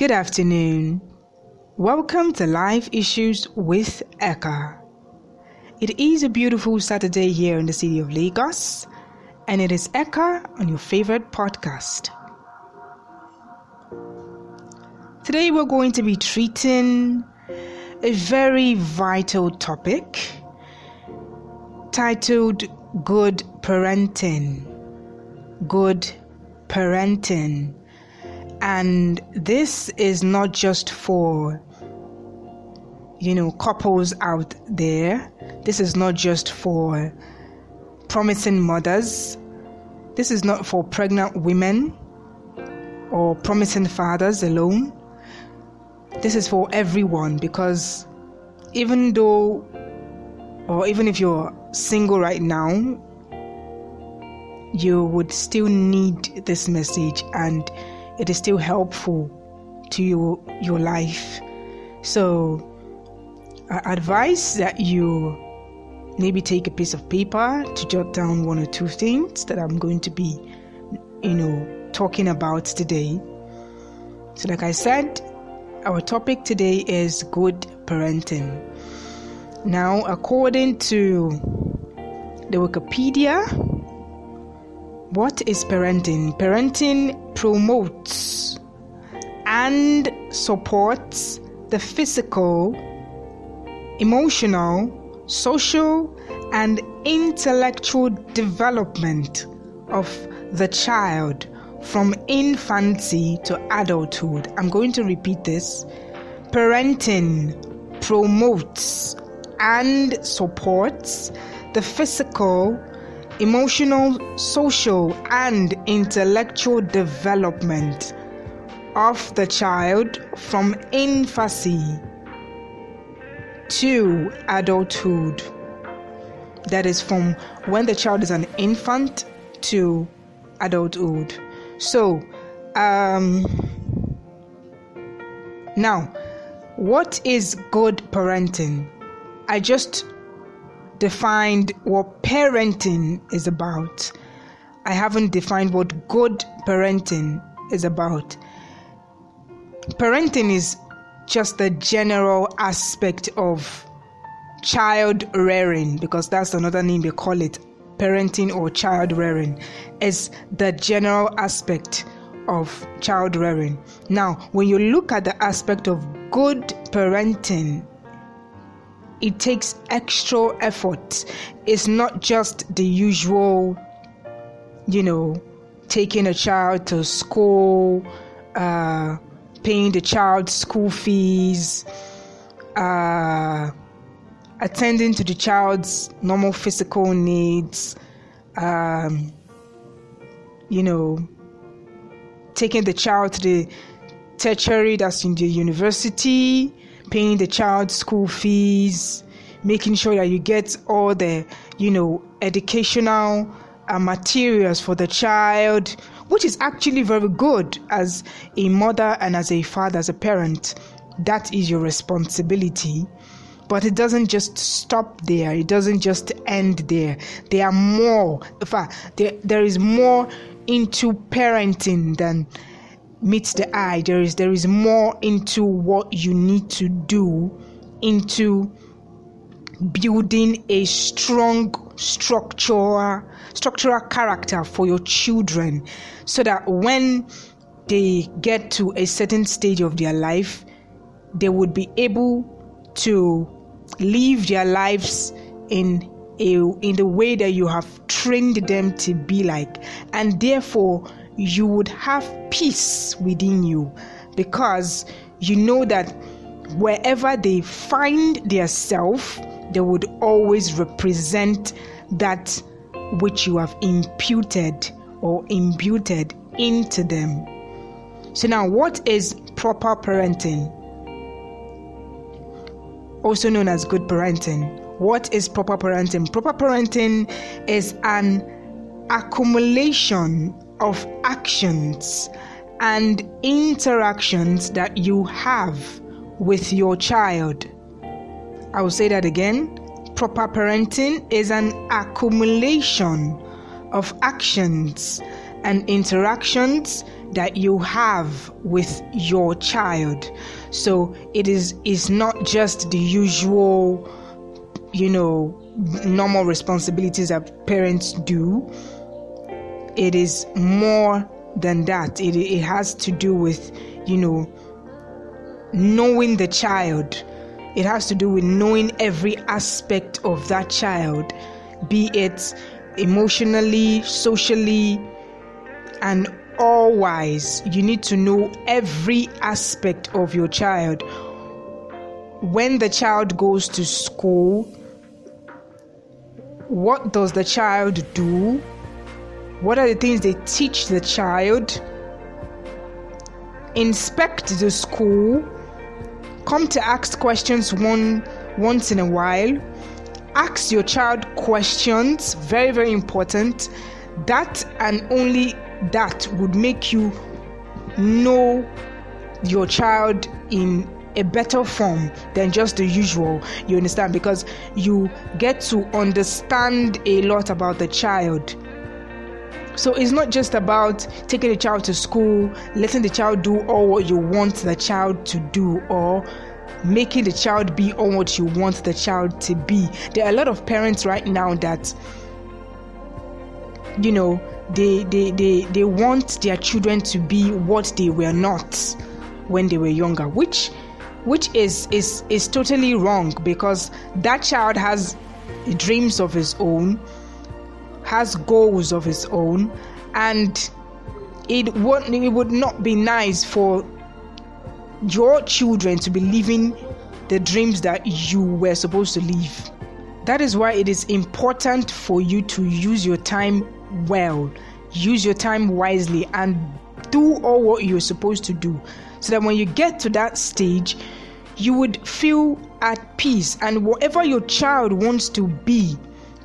Good afternoon. Welcome to Life Issues with Eka. It is a beautiful Saturday here in the city of Lagos, and it is Eka on your favorite podcast. Today, we're going to be treating a very vital topic titled Good Parenting. Good Parenting. And this is not just for, you know, couples out there. This is not just for promising mothers. This is not for pregnant women or promising fathers alone. This is for everyone because even though, or even if you're single right now, you would still need this message and it is still helpful to your your life. So I advise that you maybe take a piece of paper to jot down one or two things that I'm going to be, you know, talking about today. So like I said, our topic today is good parenting. Now, according to the Wikipedia, what is parenting? Parenting promotes and supports the physical, emotional, social, and intellectual development of the child from infancy to adulthood. I'm going to repeat this. Parenting promotes and supports the physical, emotional, social, and intellectual development of the child from infancy to adulthood. That is from when the child is an infant to adulthood. So, um, now, what is good parenting? I just defined what parenting is about. I haven't defined what good parenting is about. Parenting is just the general aspect of child rearing because that's another name they call it parenting or child rearing is the general aspect of child rearing. Now, when you look at the aspect of good parenting, it takes extra effort. It's not just the usual, you know, taking a child to school, uh, paying the child's school fees, uh, attending to the child's normal physical needs, um, you know, taking the child to the tertiary, that's in the university, paying the child's school fees, making sure that you get all the, you know, educational uh, materials for the child, which is actually very good as a mother and as a father, as a parent. That is your responsibility. But it doesn't just stop there. It doesn't just end there. There are more. In fact, there, there is more into parenting than meets the eye. There is there is more into what you need to do into building a strong structural structural character for your children so that when they get to a certain stage of their life they would be able to live their lives in a, in the way that you have trained them to be like and therefore you would have peace within you because you know that wherever they find their self they would always represent that which you have imputed or imputed into them so now what is proper parenting also known as good parenting. What is proper parenting? Proper parenting is an accumulation of actions and interactions that you have with your child. I will say that again. Proper parenting is an accumulation of actions and interactions that you have with your child. So it is is not just the usual, you know, normal responsibilities that parents do. It is more than that. It, it has to do with, you know, knowing the child. It has to do with knowing every aspect of that child, be it emotionally, socially, and all wise. You need to know every aspect of your child. When the child goes to school, what does the child do? What are the things they teach the child? Inspect the school. Come to ask questions one once in a while. Ask your child questions, very, very important. That and only that would make you know your child in a better form than just the usual. You understand? Because you get to understand a lot about the child. So it's not just about taking the child to school, letting the child do all what you want the child to do, or making the child be all what you want the child to be. There are a lot of parents right now that, you know, they they they, they want their children to be what they were not when they were younger, which which is is is totally wrong because that child has dreams of his own, has goals of his own, and it would it would not be nice for your children to be living the dreams that you were supposed to live. That is why it is important for you to use your time well, use your time wisely, and do all what you're supposed to do so that when you get to that stage, you would feel at peace. And whatever your child wants to be,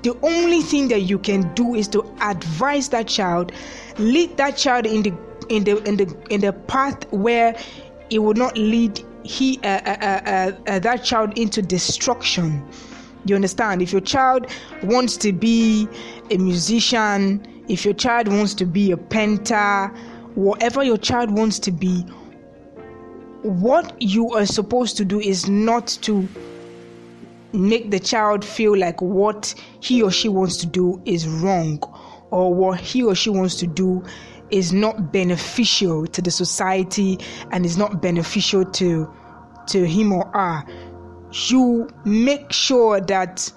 the only thing that you can do is to advise that child, lead that child in the in the in the in the path where it will not lead he uh, uh, uh, uh, that child into destruction. You understand? If your child wants to be a musician, if your child wants to be a painter, whatever your child wants to be, what you are supposed to do is not to make the child feel like what he or she wants to do is wrong or what he or she wants to do is not beneficial to the society and is not beneficial to to him or her. You make sure that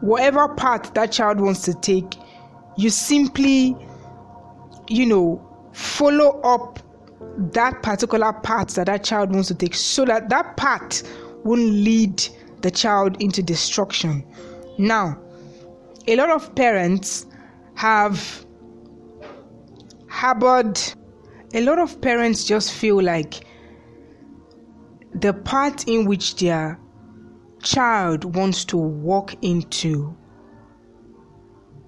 whatever path that child wants to take you simply you know follow up that particular path that that child wants to take so that that path won't lead the child into destruction. Now a lot of parents have harbored a lot of parents just feel like the path in which their child wants to walk into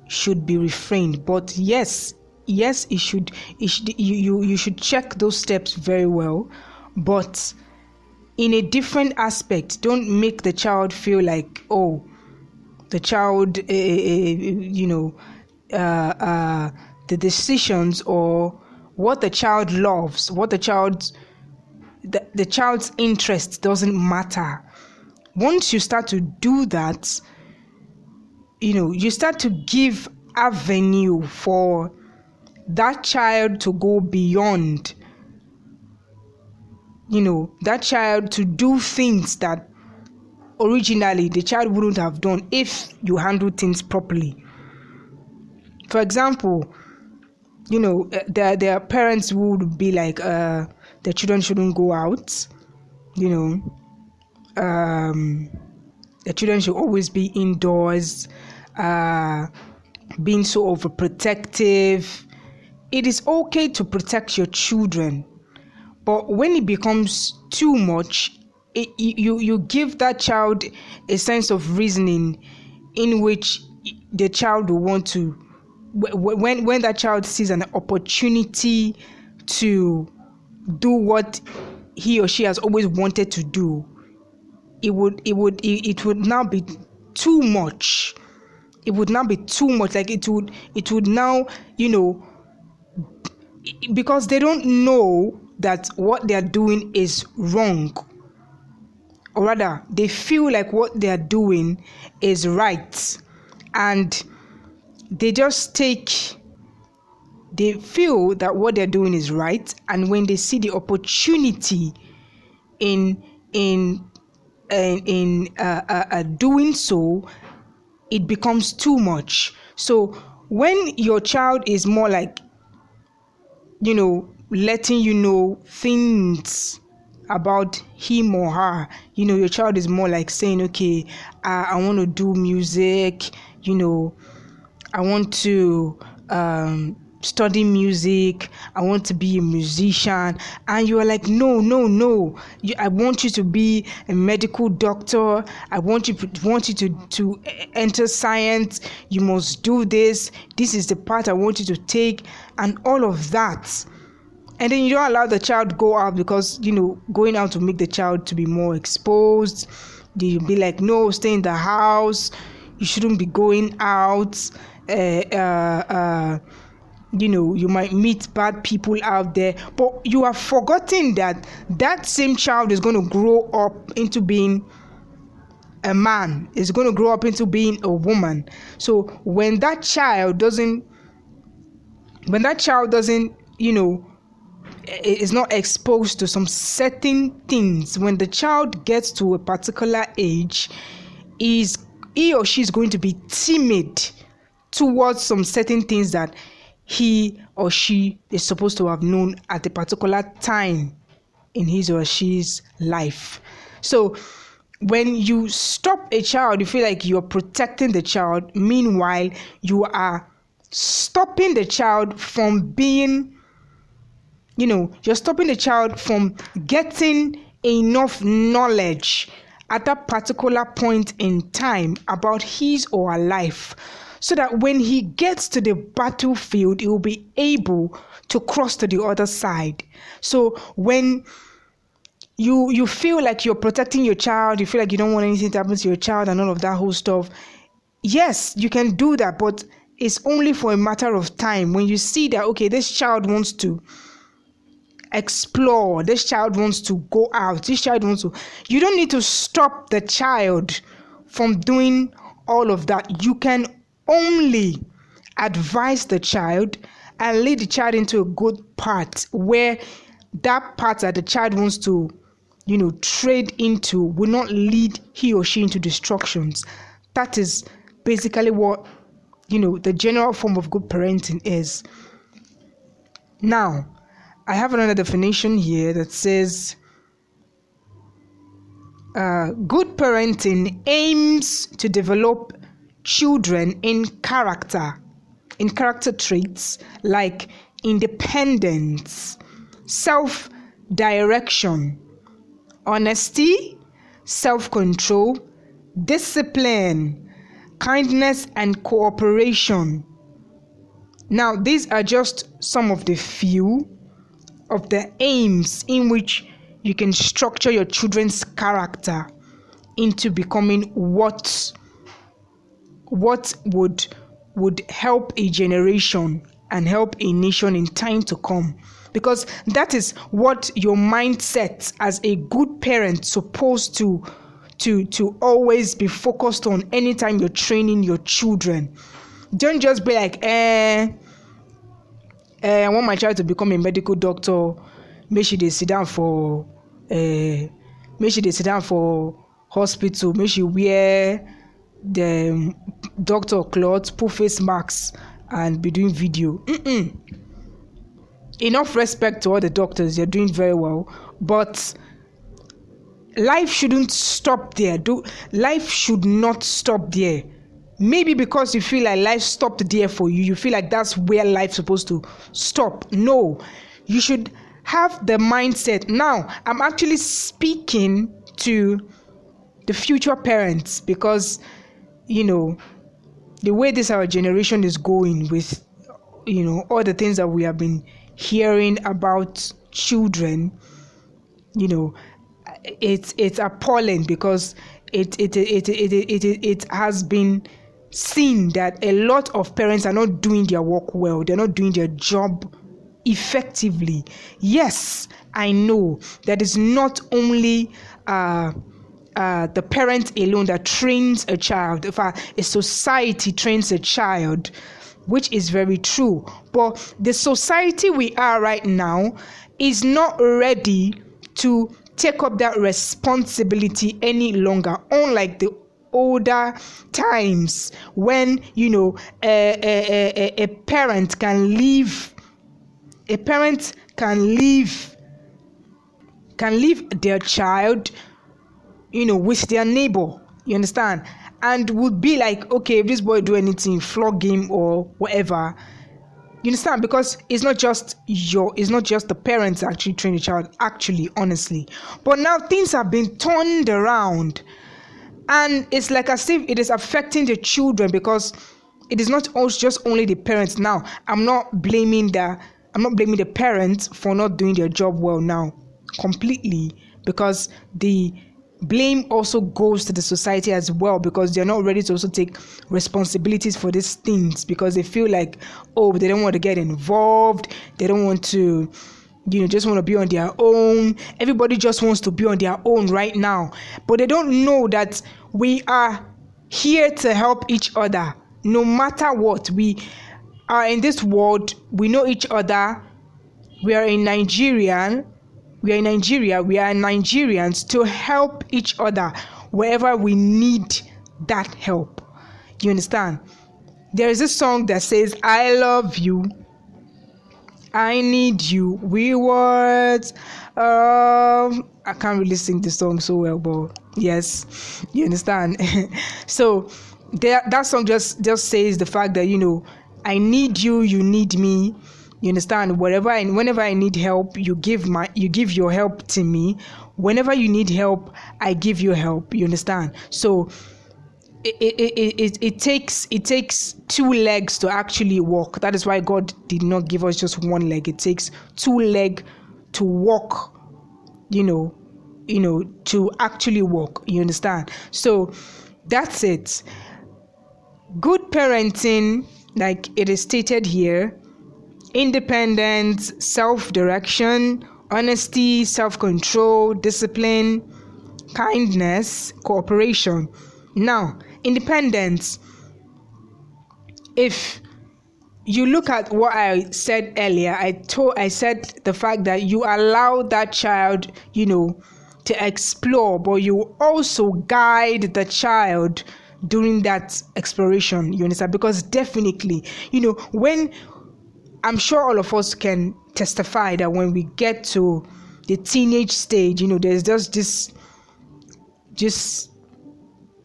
should be refrained. But yes yes it should, it should you, you you should check those steps very well. But in a different aspect don't make the child feel like oh the child uh, you know uh, uh, the decisions or what the child loves what the child's the, the child's interest doesn't matter. Once you start to do that you know you start to give avenue for that child to go beyond you know that child to do things that originally the child wouldn't have done if you handle things properly. For example you know uh, their their parents would be like uh the children shouldn't go out you know um the children should always be indoors uh being so overprotective. It is okay to protect your children but when it becomes too much it, you you give that child a sense of reasoning in which the child will want to when when that child sees an opportunity to do what he or she has always wanted to do it would it would it, it would now be too much. It would now be too much. Like it would it would now you know because they don't know that what they are doing is wrong. Or rather they feel like what they are doing is right. And they just take they feel that what they're doing is right. And when they see the opportunity in in uh, in uh, uh, uh, doing so it becomes too much. So when your child is more like you know letting you know things about him or her. You know your child is more like saying okay i, I want to do music you know i want to um, study music i want to be a musician. And you are like no no no. You, i want you to be a medical doctor. I want you want you to to enter science. You must do this. This is the path i want you to take. And all of that and then you don't allow the child go out because you know going out to make the child to be more exposed. You be like no stay in the house. You shouldn't be going out. Uh, uh, uh, you know you might meet bad people out there. But you are forgetting that that same child is going to grow up into being a man. Is going to grow up into being a woman. So when that child doesn't when that child doesn't you know is not exposed to some certain things. When the child gets to a particular age is he or she is going to be timid towards some certain things that he or she is supposed to have known at a particular time in his or she's life. So when you stop a child you feel like you're protecting the child. Meanwhile you are stopping the child from being you know you're stopping the child from getting enough knowledge at that particular point in time about his or her life so that when he gets to the battlefield he will be able to cross to the other side. So when you you feel like you're protecting your child you feel like you don't want anything to happen to your child and all of that whole stuff yes you can do that but it's only for a matter of time. When you see that okay this child wants to explore. This child wants to go out. This child wants to. You don't need to stop the child from doing all of that. You can only advise the child and lead the child into a good path where that path that the child wants to, you know, trade into will not lead he or she into destructions. That is basically what, you know, the general form of good parenting is. Now, I have another definition here that says uh, good parenting aims to develop children in character, in character traits like independence, self direction, honesty, self control, discipline, kindness, and cooperation. Now, these are just some of the few of the aims in which you can structure your children's character into becoming what what would would help a generation and help a nation in time to come. Because that is what your mindset as a good parent supposed to to to always be focused on anytime you're training your children. Don't just be like eh uh, I want my child to become a medical doctor. Make sure they sit down for uh, make sure they sit down for hospital. Make sure wear the um, doctor clothes, put face masks, and be doing video. Mm-mm. Enough respect to all the doctors; they're doing very well, but life shouldn't stop there. Do life should not stop there maybe because you feel like life stopped there for you you feel like that's where life's supposed to stop. No you should have the mindset. Now i'm actually speaking to the future parents because you know the way this our generation is going with you know all the things that we have been hearing about children you know it's it's appalling because it it it it it, it, it has been seen that a lot of parents are not doing their work well, they're not doing their job effectively. Yes, I know that is not only uh, uh, the parent alone that trains a child. If a, a society trains a child, which is very true, but the society we are right now is not ready to take up that responsibility any longer, unlike the older times when you know a, a, a, a parent can leave a parent can leave can leave their child you know with their neighbor you understand? And would be like okay if this boy do anything flog him or whatever. You understand? Because it's not just your it's not just the parents actually train the child actually honestly. But now things have been turned around and it's like as if it is affecting the children because it is not just only the parents. Now i'm not blaming the i'm not blaming the parents for not doing their job well now completely because the blame also goes to the society as well because they're not ready to also take responsibilities for these things because they feel like oh they don't want to get involved. They don't want to you know just want to be on their own. Everybody just wants to be on their own right now. But they don't know that we are here to help each other. No matter what we are in this world we know each other. We are in nigeria we are in nigeria we are nigerians to help each other wherever we need that help. You understand? There is a song that says i love you I need you. We words. Um, I can't really sing the song so well, but yes, you understand. so there, that song just just says the fact that you know, I need you. You need me. You understand? Wherever I, whenever I need help, you give my, you give your help to me. Whenever you need help, I give you help. You understand? So it, it, it, it takes it takes two legs to actually walk. That is why God did not give us just one leg. It takes two leg to walk, you know, you know, to actually walk. You understand? So that's it. Good parenting, like it is stated here, independence, self-direction, honesty, self-control, discipline, kindness, cooperation. Now, independence if you look at what I said earlier, I told I said the fact that you allow that child, you know, to explore, but you also guide the child during that exploration. You understand? Because definitely, you know, when I'm sure all of us can testify that when we get to the teenage stage, you know, there's just this, just,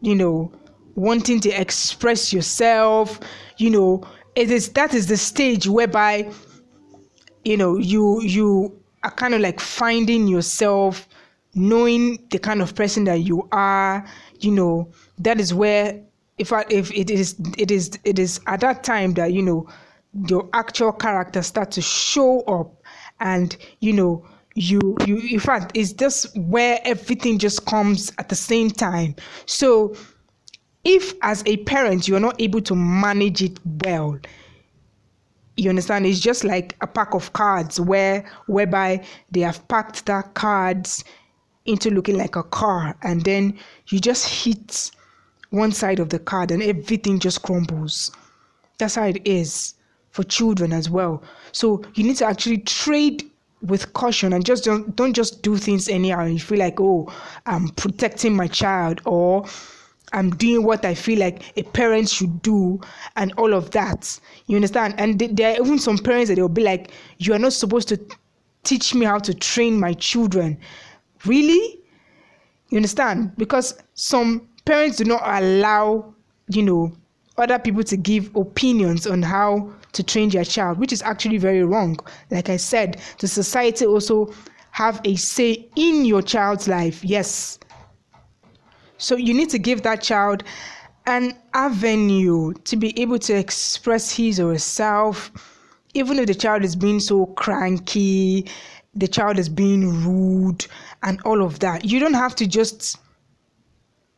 you know, wanting to express yourself you know it is that is the stage whereby you know you you are kind of like finding yourself knowing the kind of person that you are you know. That is where if I, if it is it is it is at that time that you know your actual character start to show up and you know you you in fact it's just where everything just comes at the same time. So if as a parent you're not able to manage it well you understand? It's just like a pack of cards where whereby they have packed that cards into looking like a car and then you just hit one side of the card and everything just crumbles. That's how it is for children as well. So you need to actually trade with caution and just don't don't just do things anyhow you feel like oh i'm protecting my child or I'm doing what I feel like a parent should do and all of that. You understand? And there are even some parents that they'll be like, You are not supposed to teach me how to train my children. Really? You understand? Because some parents do not allow, you know, other people to give opinions on how to train their child, which is actually very wrong. Like I said, the society also have a say in your child's life. Yes, so you need to give that child an avenue to be able to express his or herself, even if the child is being so cranky, the child is being rude, and all of that. You don't have to just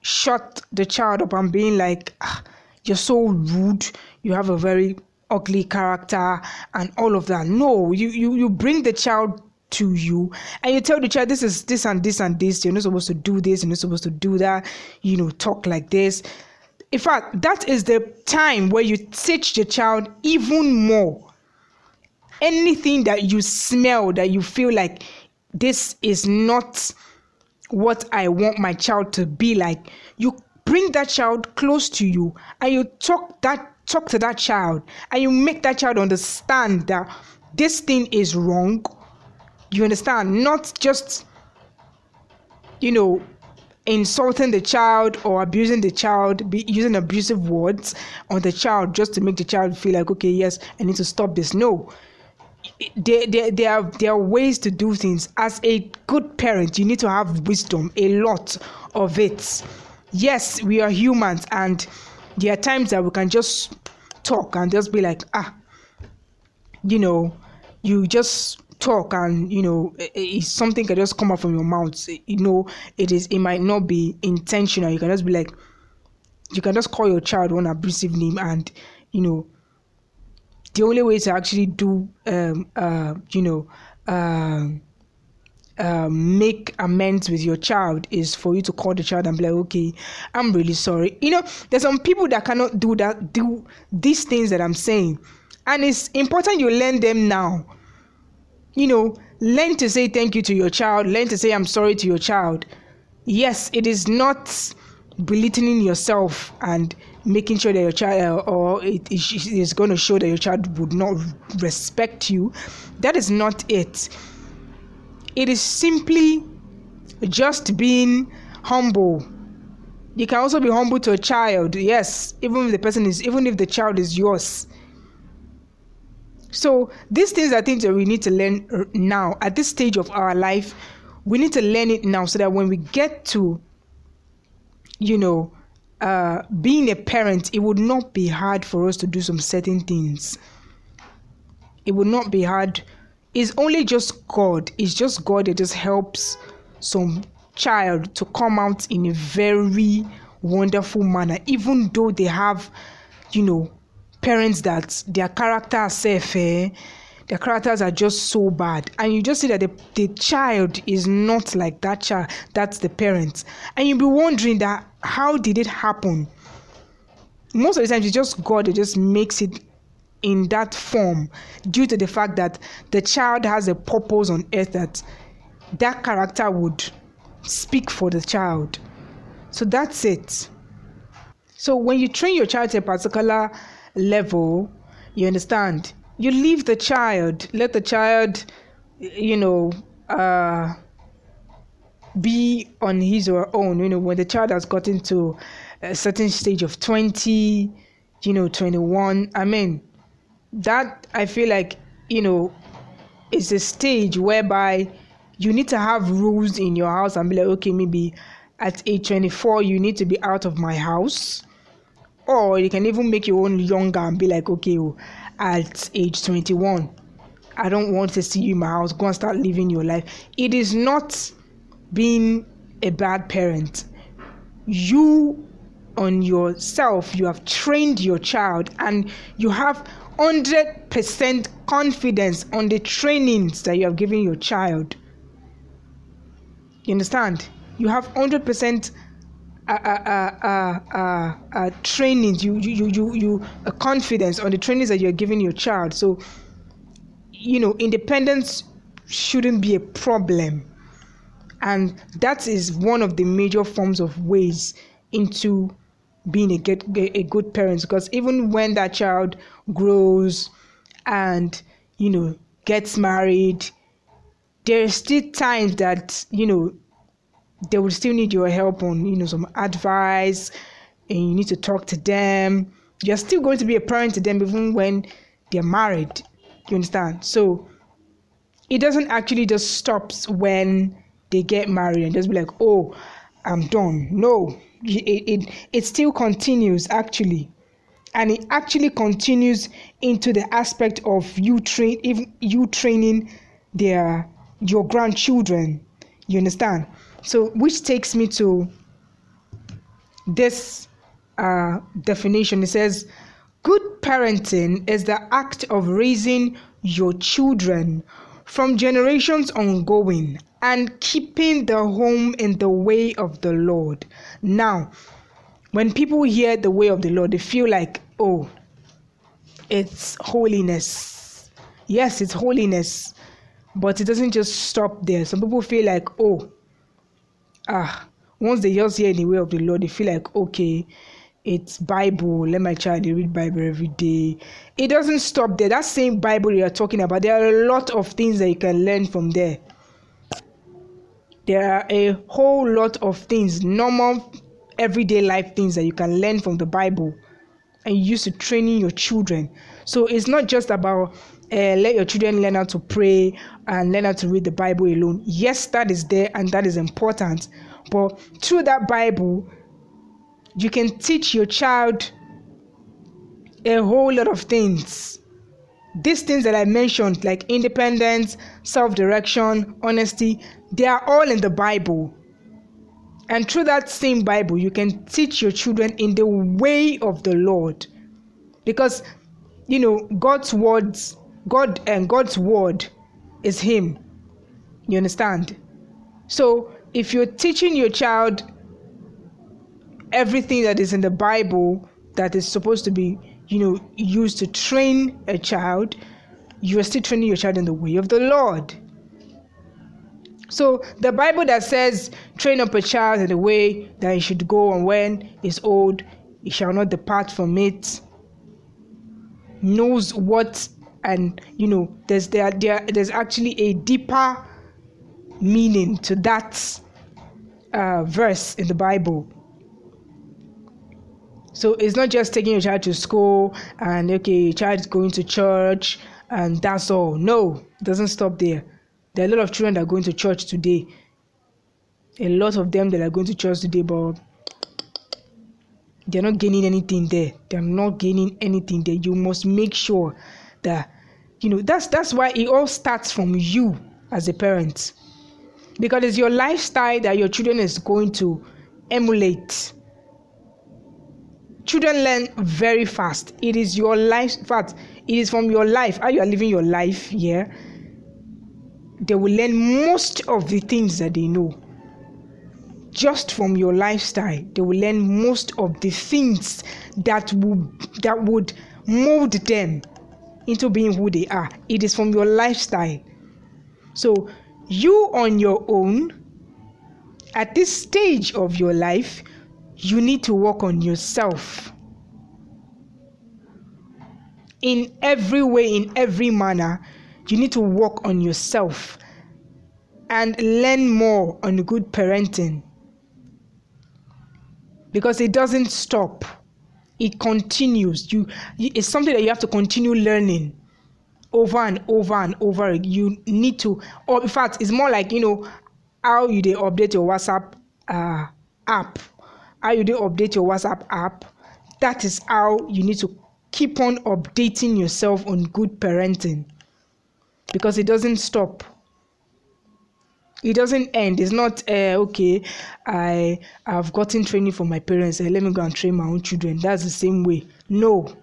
shut the child up and being like, ah, you're so rude, you have a very ugly character and all of that. No, you you you bring the child to you and you tell the child this is this and this and this. You're not supposed to do this. You're not supposed to do that. You know, talk like this. In fact, that is the time where you teach the child even more. Anything that you smell that you feel like this is not what I want my child to be like, you bring that child close to you and you talk that talk to that child and you make that child understand that this thing is wrong. You understand? Not just you know insulting the child or abusing the child, be using abusive words on the child just to make the child feel like, okay, yes, I need to stop this. No. There, there, there, are, there are ways to do things. As a good parent, you need to have wisdom, a lot of it. Yes, we are humans, and there are times that we can just talk and just be like, ah, you know, you just talk and you know it's something can just come out from your mouth. You know it is it might not be intentional. You can just be like you can just call your child one abusive name and you know the only way to actually do um uh you know um uh, make amends with your child is for you to call the child and be like, okay, I'm really sorry. You know, there's some people that cannot do that, do these things that I'm saying, and it's important you learn them now you know, learn to say thank you to your child, learn to say I'm sorry to your child. Yes, it is not belittling yourself and making sure that your child uh, or it is going to show that your child would not respect you. That is not it. It is simply just being humble. You can also be humble to a child, yes, even if the person is, even if the child is yours. So these things are things that we need to learn now at this stage of our life. We need to learn it now so that when we get to, you know, uh, being a parent, it would not be hard for us to do some certain things. It would not be hard. It's only just God. It's just God that just helps some child to come out in a very wonderful manner, even though they have, you know, parents that their characters safe, eh, their characters are just so bad. And you just see that the, the child is not like that child that's the parents. And you'll be wondering that how did it happen? Most of the times it's just god that just makes it in that form due to the fact that the child has a purpose on earth that that character would speak for the child. So that's it. So when you train your child to a particular level, you understand? You leave the child, let the child, you know, uh, be on his or her own. You know, when the child has gotten to a certain stage of 20, you know, 21, I mean, that I feel like, you know, is a stage whereby you need to have rules in your house and be like, okay, maybe at age 24, you need to be out of my house or you can even make your own younger and be like okay oh, at age 21 i don't want to see you in my house. Go and start living your life. It is not being a bad parent. You on yourself you have trained your child and you have 100% confidence on the trainings that you have given your child. You understand? You have 100% uh, uh, uh, uh, trainings, you, you, you, you, confidence on the trainings that you're giving your child. So, you know, independence shouldn't be a problem. And that is one of the major forms of ways into being a good, a good parent. Because even when that child grows and, you know, gets married, there are still times that, you know, they will still need your help on you know some advice and you need to talk to them. You're still going to be a parent to them even when they're married. You understand? So it doesn't actually just stops when they get married and just be like oh i'm done. No. It, it, it still continues actually. And it actually continues into the aspect of you train even you training their your grandchildren. You understand so, which takes me to this uh, definition. It says, good parenting is the act of raising your children from generations ongoing and keeping the home in the way of the Lord. Now, when people hear the way of the Lord, they feel like, oh, it's holiness. Yes, it's holiness, but it doesn't just stop there. Some people feel like, oh, ah, once they just hear the way of the Lord, they feel like, okay, it's Bible. Let my child read Bible every day. It doesn't stop there. That same Bible you're talking about, there are a lot of things that you can learn from there. There are a whole lot of things, normal everyday life things that you can learn from the Bible and use to training your children. So it's not just about uh, let your children learn how to pray and learn how to read the Bible alone. Yes, that is there and that is important. But through that Bible, you can teach your child a whole lot of things. These things that I mentioned, like independence, self direction, honesty, they are all in the Bible. And through that same Bible, you can teach your children in the way of the Lord. Because, you know, God's words, God and God's word is Him. You understand? So if you're teaching your child everything that is in the Bible that is supposed to be, you know, used to train a child, you are still training your child in the way of the Lord. So the Bible that says, train up a child in the way that he should go, and when he's old, he shall not depart from it, knows what, and you know, there's there, there there's actually a deeper meaning to that uh, verse in the Bible. So it's not just taking your child to school and okay, your child is going to church and that's all. No, it doesn't stop there. There are a lot of children that are going to church today. A lot of them that are going to church today, but they're not gaining anything there. They're not gaining anything there. You must make sure that you know that's that's why it all starts from you as a parent. Because it's your lifestyle that your children is going to emulate. Children learn very fast. It is your life fact it is from your life how you are living your life here they will learn most of the things that they know. Just from your lifestyle they will learn most of the things that would that would mold them into being who they are. It is from your lifestyle. So you on your own at this stage of your life you need to work on yourself. In every way, in every manner. You need to work on yourself and learn more on good parenting. Because it doesn't stop it continues you it's something that you have to continue learning over and over and over you need to or in fact it's more like you know how you they update your whatsapp uh, app how you do update your WhatsApp app. That is how you need to keep on updating yourself on good parenting because it doesn't stop. It doesn't end. It's not uh, okay. I have gotten training from my parents. Uh, let me go and train my own children. That's the same way. No,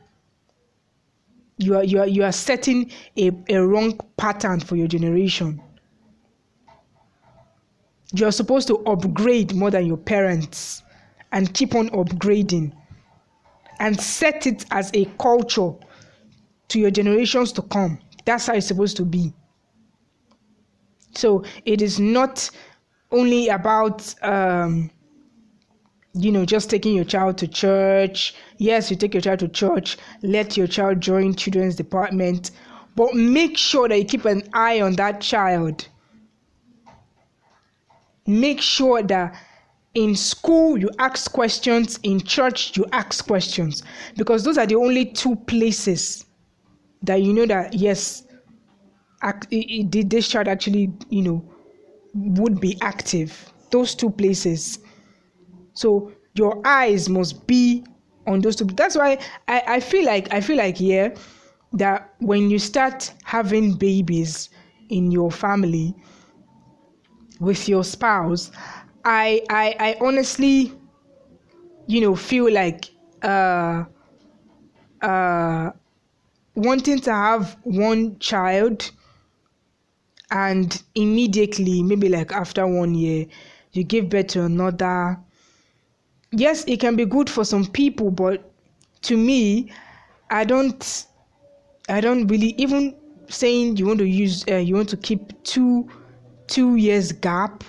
you are you are you are setting a, a wrong pattern for your generation. You are supposed to upgrade more than your parents and keep on upgrading and set it as a culture to your generations to come. That's how it's supposed to be. So it is not only about, um, you know, just taking your child to church. Yes, you take your child to church, let your child join children's department, but make sure that you keep an eye on that child. Make sure that in school you ask questions in church you ask questions because those are the only two places that you know that yes this child actually you know would be active. Those two places. So your eyes must be on those two. That's why i, I feel like i feel like yeah, that when you start having babies in your family with your spouse I I I honestly, you know, feel like uh, uh, wanting to have one child and immediately, maybe like after one year, you give birth to another. Yes, it can be good for some people, but to me, I don't, I don't really even saying you want to use, uh, you want to keep two, two years gap.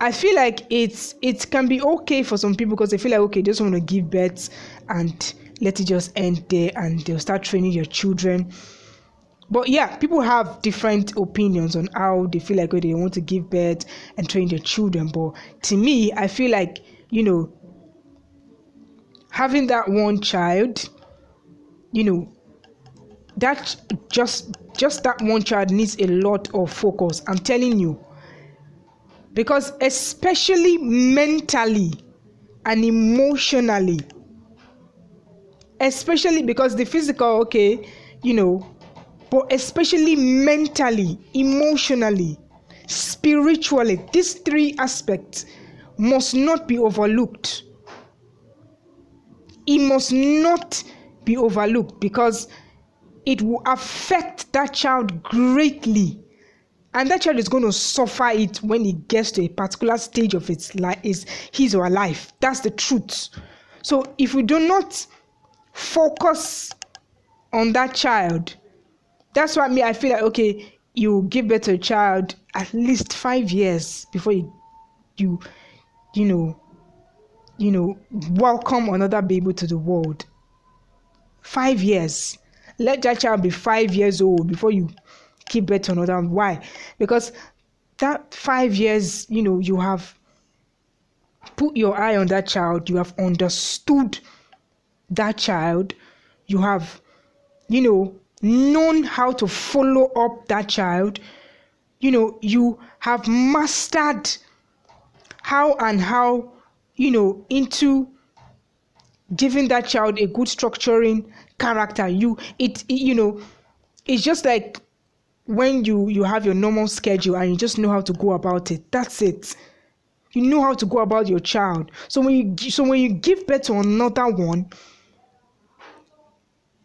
I feel like it's it can be okay for some people because they feel like okay, they just want to give birth and let it just end there, and they'll start training your children but yeah, people have different opinions on how they feel like they want to give birth and train their children. But to me, I feel like, you know, having that one child, you know, that just just that one child needs a lot of focus. I'm telling you. Because especially mentally and emotionally, especially because the physical, okay, you know, but especially mentally, emotionally, spiritually. These three aspects must not be overlooked. It must not be overlooked because it will affect that child greatly. And that child is going to suffer it when it gets to a particular stage of its life, is his or her life. That's the truth. So if we do not focus on that child, that's why me I feel like okay, you give birth to a child at least five years before you you you know you know welcome another baby to the world. Five years. Let that child be five years old before you give birth to another. Why? Because that five years, you know, you have put your eye on that child, you have understood that child, you have, you know, known how to follow up that child, you know, you have mastered how and how, you know, into giving that child a good structuring character. You, it, it you know, it's just like when you you have your normal schedule and you just know how to go about it. That's it. You know how to go about your child. So when you so when you give birth to another one,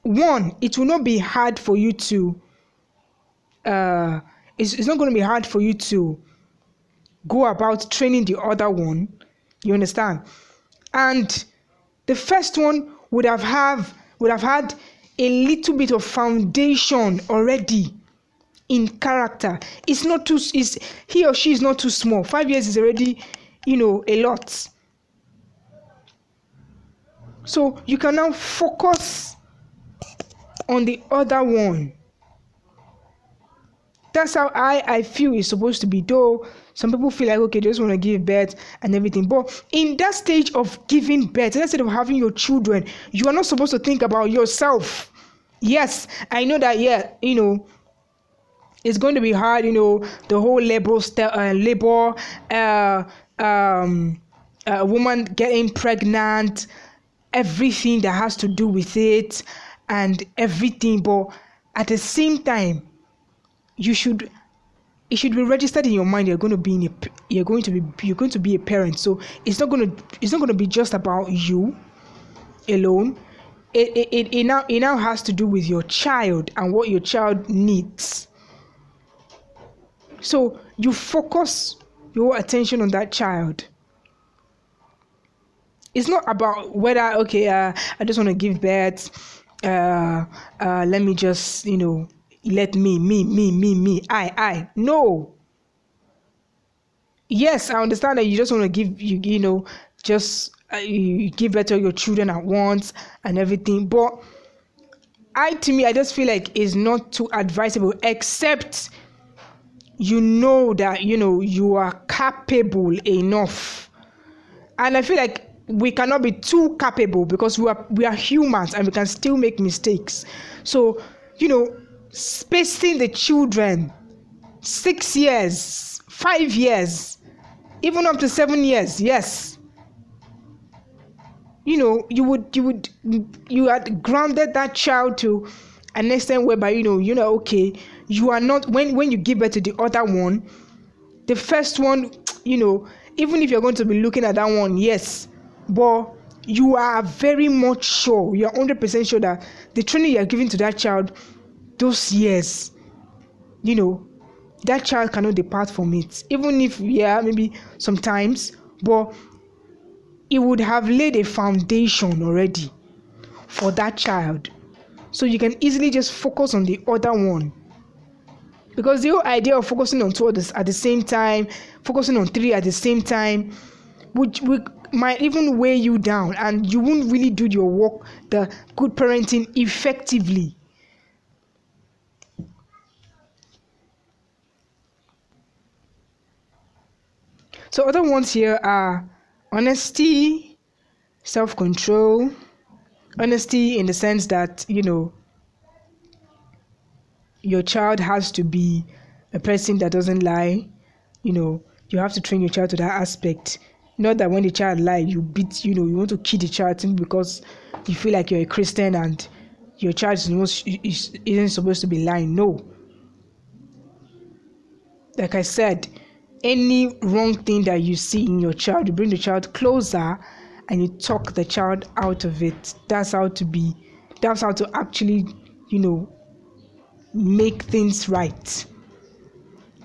one, it will not be hard for you to, uh, it's, it's not going to be hard for you to go about training the other one. You understand? And the first one would have have would have had a little bit of foundation already in character. It's not too is he or she is not too small. Five years is already, you know, a lot. So you can now focus on the other one. That's how I, I feel it's supposed to be, though some people feel like okay, they just want to give birth and everything. But in that stage of giving birth, instead of having your children, you are not supposed to think about yourself. Yes, I know that, yeah, you know, it's going to be hard, you know, the whole labor, st- uh, labor, uh, um, a woman getting pregnant, everything that has to do with it and everything but at the same time you should it should be registered in your mind you're going to be in a you're going to be you're going to be a parent. So it's not going to it's not going to be just about you alone. It, it, it, it now it now has to do with your child and what your child needs. So you focus your attention on that child. It's not about whether okay uh, i just want to give birth uh, uh, let me just, you know, let me, me, me, me, me, I, I. No. Yes, I understand that you just want to give, you, you know, just uh, you give to your children at once and everything. But I, to me, I just feel like it's not too advisable, except you know that, you know, you are capable enough. And I feel like we cannot be too capable because we are we are humans and we can still make mistakes. So you know spacing the children six years five years even up to seven years yes. You know you would you would you had grounded that child to an extent whereby you know you know okay you are not when when you give birth to the other one the first one you know even if you're going to be looking at that one yes but you are very much sure, you're 100% sure that the training you're giving to that child those years, you know, that child cannot depart from it. Even if, yeah, maybe sometimes, but it would have laid a foundation already for that child. So you can easily just focus on the other one. Because the whole idea of focusing on two others at the same time, focusing on three at the same time, which, which might even weigh you down and you won't really do your work, the good parenting, effectively. So, other ones here are honesty, self control, honesty in the sense that, you know, your child has to be a person that doesn't lie. You know, you have to train your child to that aspect. Not that when the child lies, you beat, you know, you want to kill the child because you feel like you're a Christian and your child is, is, isn't supposed to be lying. No. Like I said, any wrong thing that you see in your child, you bring the child closer and you talk the child out of it. That's how to be, that's how to actually, you know, make things right.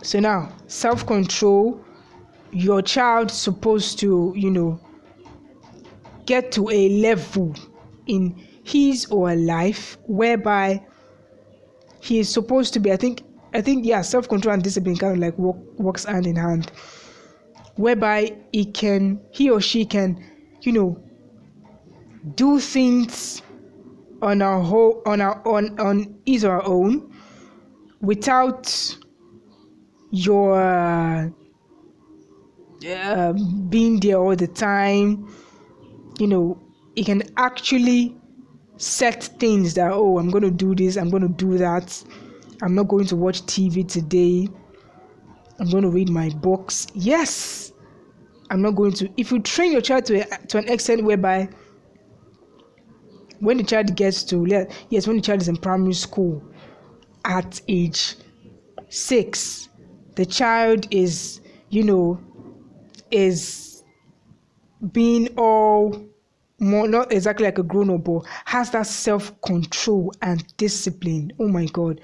So now, self control, your child supposed to, you know, get to a level in his or her life whereby he is supposed to be, I think, I think yeah, self control and discipline kind of like work, works hand in hand, whereby he can he or she can, you know, do things on our whole on our on on his or own without your uh, being there all the time. You know, he can actually set things that oh I'm going to do this, I'm going to do that I'm not going to watch TV today. I'm going to read my books. Yes, I'm not going to. If you train your child to, a, to an extent whereby when the child gets to, yes, when the child is in primary school at age six, the child is, you know, is being all more not exactly like a grown up, but has that self control and discipline. Oh my God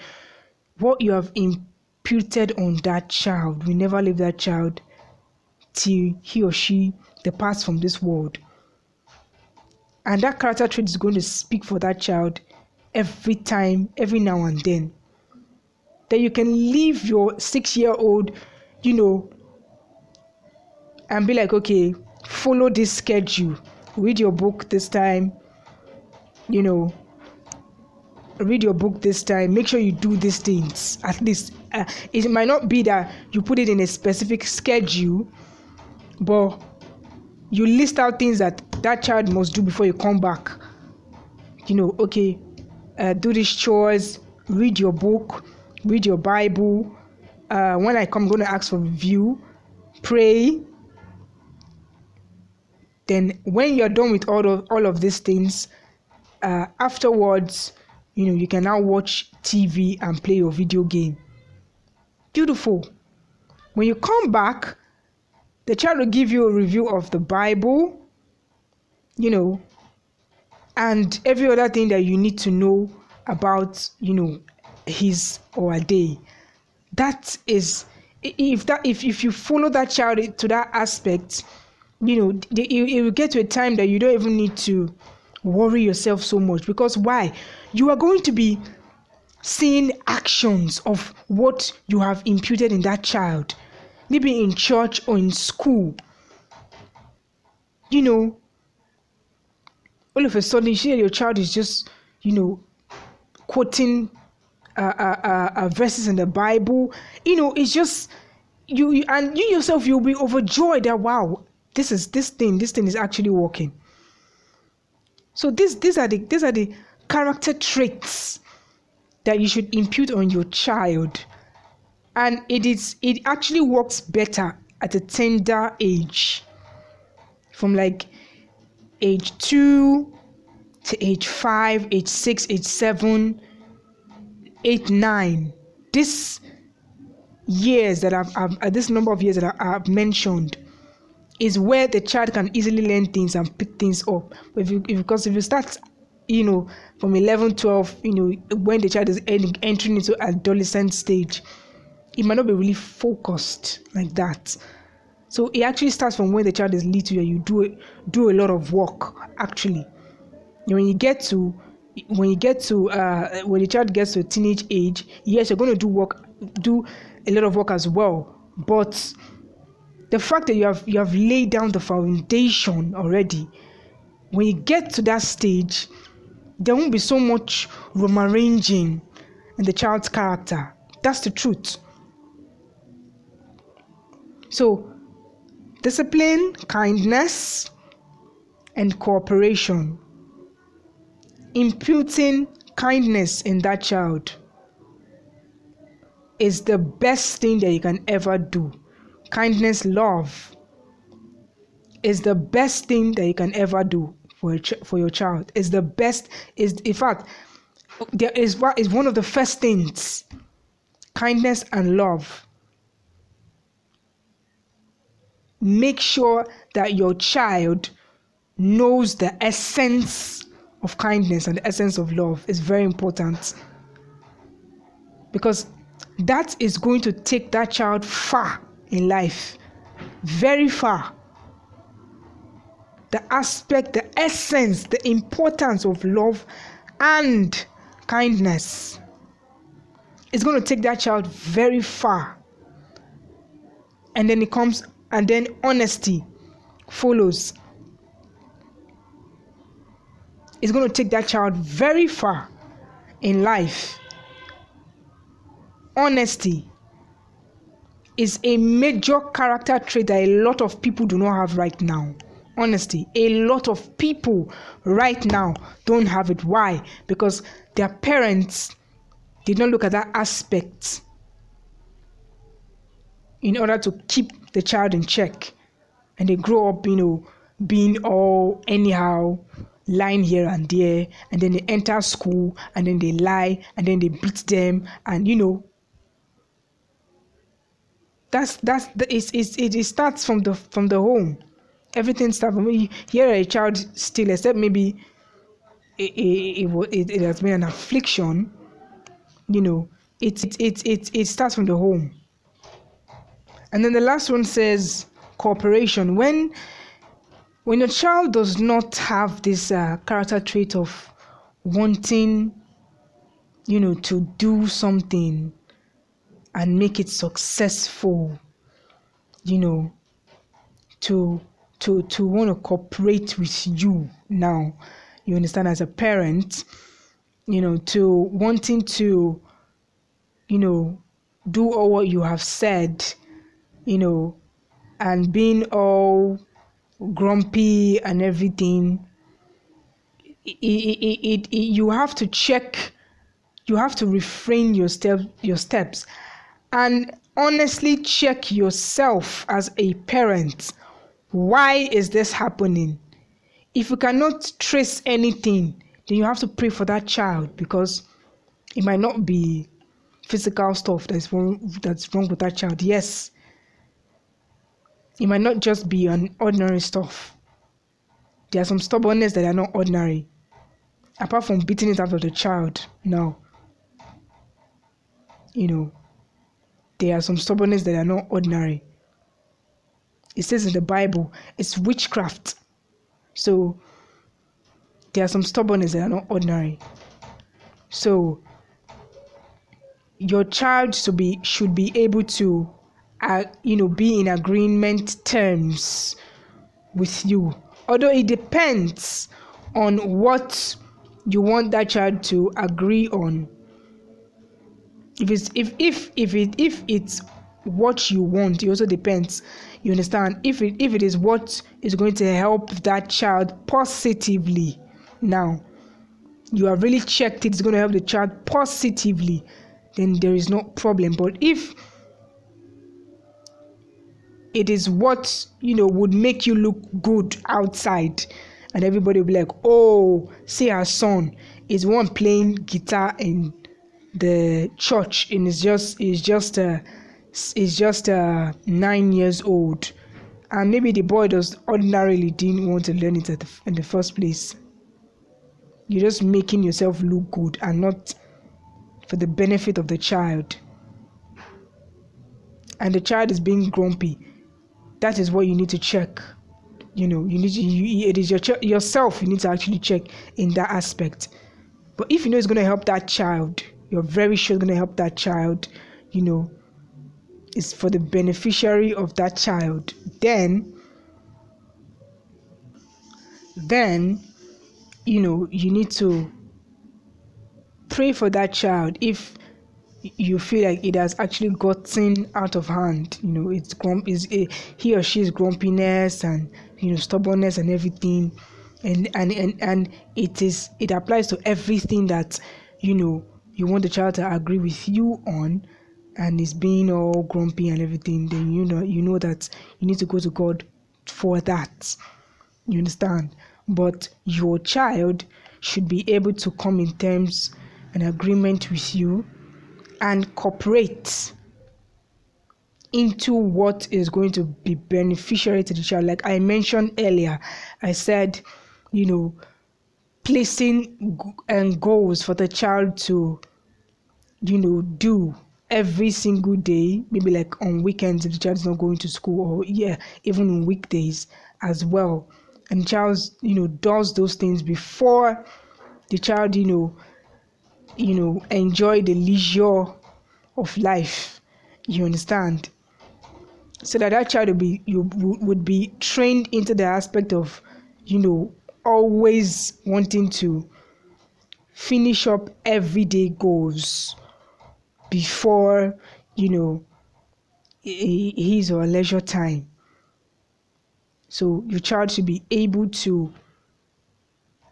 what you have imputed on that child will never leave that child till he or she departs from this world. And that character trait is going to speak for that child every time, every now and then. That you can leave your six year old, you know, and be like, okay, follow this schedule, read your book this time, you know, read your book this time. Make sure you do these things. At least uh, it might not be that you put it in a specific schedule but you list out things that that child must do before you come back. You know okay uh, do these chores read your book read your bible. Uh, when i come i'm going to ask for review pray then when you're done with all of all of these things uh, afterwards you know you can now watch tv and play your video game. Beautiful. When you come back the child will give you a review of the bible you know and every other thing that you need to know about you know his or a day. That is if that if, if you follow that child to that aspect you know it, it will get to a time that you don't even need to worry yourself so much because why you are going to be seeing actions of what you have imputed in that child, maybe in church or in school. You know, all of a sudden, you your child is just, you know, quoting uh, uh, uh, uh, verses in the Bible. You know, it's just you, you and you yourself, you'll be overjoyed that wow, this is this thing, this thing is actually working. So this, these are the these are the character traits that you should impute on your child. And it is it actually works better at a tender age. From like age 2 to age 5 age 6 age 7 8 9 this years that I've, I've uh, this number of years that I, have mentioned is where the child can easily learn things and pick things up. If you, if, because if you start, you know, from 11, 12, you know, when the child is entering into adolescent stage, it might not be really focused like that. So it actually starts from when the child is little and you do do a lot of work actually. When you get to when you get to uh, when the child gets to a teenage age, yes, you're going to do work, do a lot of work as well. But the fact that you have you have laid down the foundation already, when you get to that stage, there won't be so much rearranging in the child's character. That's the truth. So discipline, kindness, and cooperation. Imputing kindness in that child is the best thing that you can ever do. Kindness, love is the best thing that you can ever do for, ch- for your child. Is the best, is in fact, there is what is one of the first things kindness and love. Make sure that your child knows the essence of kindness and the essence of love is very important. Because that is going to take that child far in life very far the aspect the essence the importance of love and kindness is going to take that child very far and then it comes and then honesty follows. It's going to take that child very far in life. Honesty is a major character trait that a lot of people do not have right now. Honesty, a lot of people right now don't have it. Why? Because their parents did not look at that aspect in order to keep the child in check. And they grow up, you know, being all anyhow, lying here and there, and then they enter school and then they lie and then they beat them, and you know. That's that's the, it's, it's, it starts from the from the home. Everything starts from here. A child still, except maybe it, it, it, it has been an affliction. You know, it it, it it it starts from the home and then the last one says cooperation. When when your child does not have this uh, character trait of wanting, you know, to do something and make it successful, you know, to to to want to cooperate with you now, you understand? As a parent, you know, to wanting to, you know, do all what you have said you know, and being all grumpy and everything, it, it, it, it, you have to check, you have to refrain your step, your steps, and honestly check yourself as a parent. Why is this happening? If you cannot trace anything, then you have to pray for that child because it might not be physical stuff that's wrong that's wrong with that child. Yes, it might not just be an ordinary stuff. There are some stubbornness that are not ordinary. Apart from beating it out of the child now. You know, there are some stubbornness that are not ordinary. It says in the Bible, it's witchcraft. So there are some stubbornness that are not ordinary. So your child should be should be able to uh, you know, be in agreement terms with you. Although it depends on what you want that child to agree on. If it's if if if it if it's what you want, it also depends. You understand? If it if it is what is going to help that child positively, now you have really checked it, it's going to help the child positively, then there is no problem. But if it is what you know would make you look good outside and everybody will be like oh see our son is one playing guitar in the church and it's just it's just uh it's just uh nine years old. And maybe the boy does ordinarily didn't want to learn it the, in the first place. You're just making yourself look good and not for the benefit of the child. And the child is being grumpy. That is what you need to check. You know you need to you, it is your yourself you need to actually check in that aspect. But if you know it's going to help that child you're very sure going to help that child you know is for the beneficiary of that child. Then then you know you need to pray for that child if you feel like it has actually gotten out of hand you know it's grump is a, he or she's grumpiness and you know stubbornness and everything. And and and and it is it applies to everything that you know you want the child to agree with you on and is being all grumpy and everything then you know you know that you need to go to god for that you understand but your child should be able to come in terms and agreement with you and cooperate into what is going to be beneficiary to the child. Like I mentioned earlier, I said, you know, placing and goals for the child to, you know, do every single day, maybe like on weekends if the child is not going to school, or yeah, even on weekdays as well. And child, you know, does those things before the child, you know, you know enjoy the leisure of life you understand so that that child would be you would be trained into the aspect of you know always wanting to finish up everyday goals before you know his or leisure time. So your child should be able to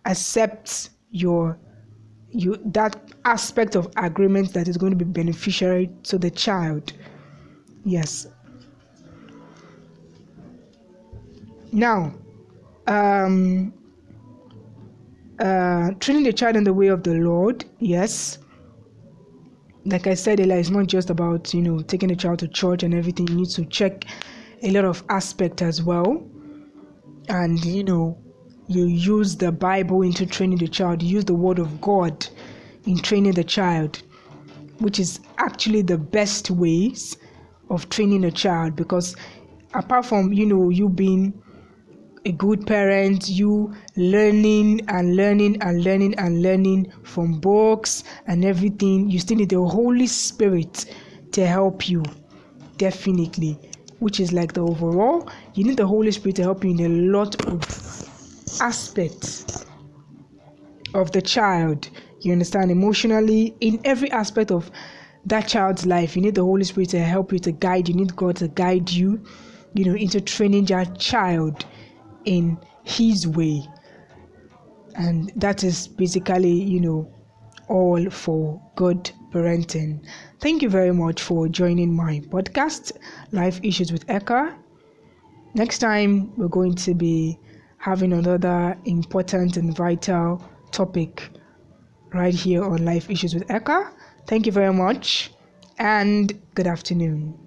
accept your you that aspect of agreement that is going to be beneficiary to the child. Yes. Now um uh training the child in the way of the lord yes. Like i said earlier it's not just about you know taking the child to church and everything. You need to check a lot of aspect as well. And you know you use the Bible into training the child, you use the Word of God in training the child, which is actually the best ways of training a child. Because apart from you know you being a good parent, you learning and learning and learning and learning from books and everything, you still need the Holy Spirit to help you. Definitely. Which is like the overall, you need the Holy Spirit to help you in a lot of aspects of the child. You understand emotionally in every aspect of that child's life. You need the Holy Spirit to help you to guide. You need God to guide you, you know, into training that child in His way. And that is basically, you know, all for good parenting. Thank you very much for joining my podcast, Life Issues with Eka. Next time, we're going to be having another important and vital topic right here on Life Issues with Eka. Thank you very much and good afternoon.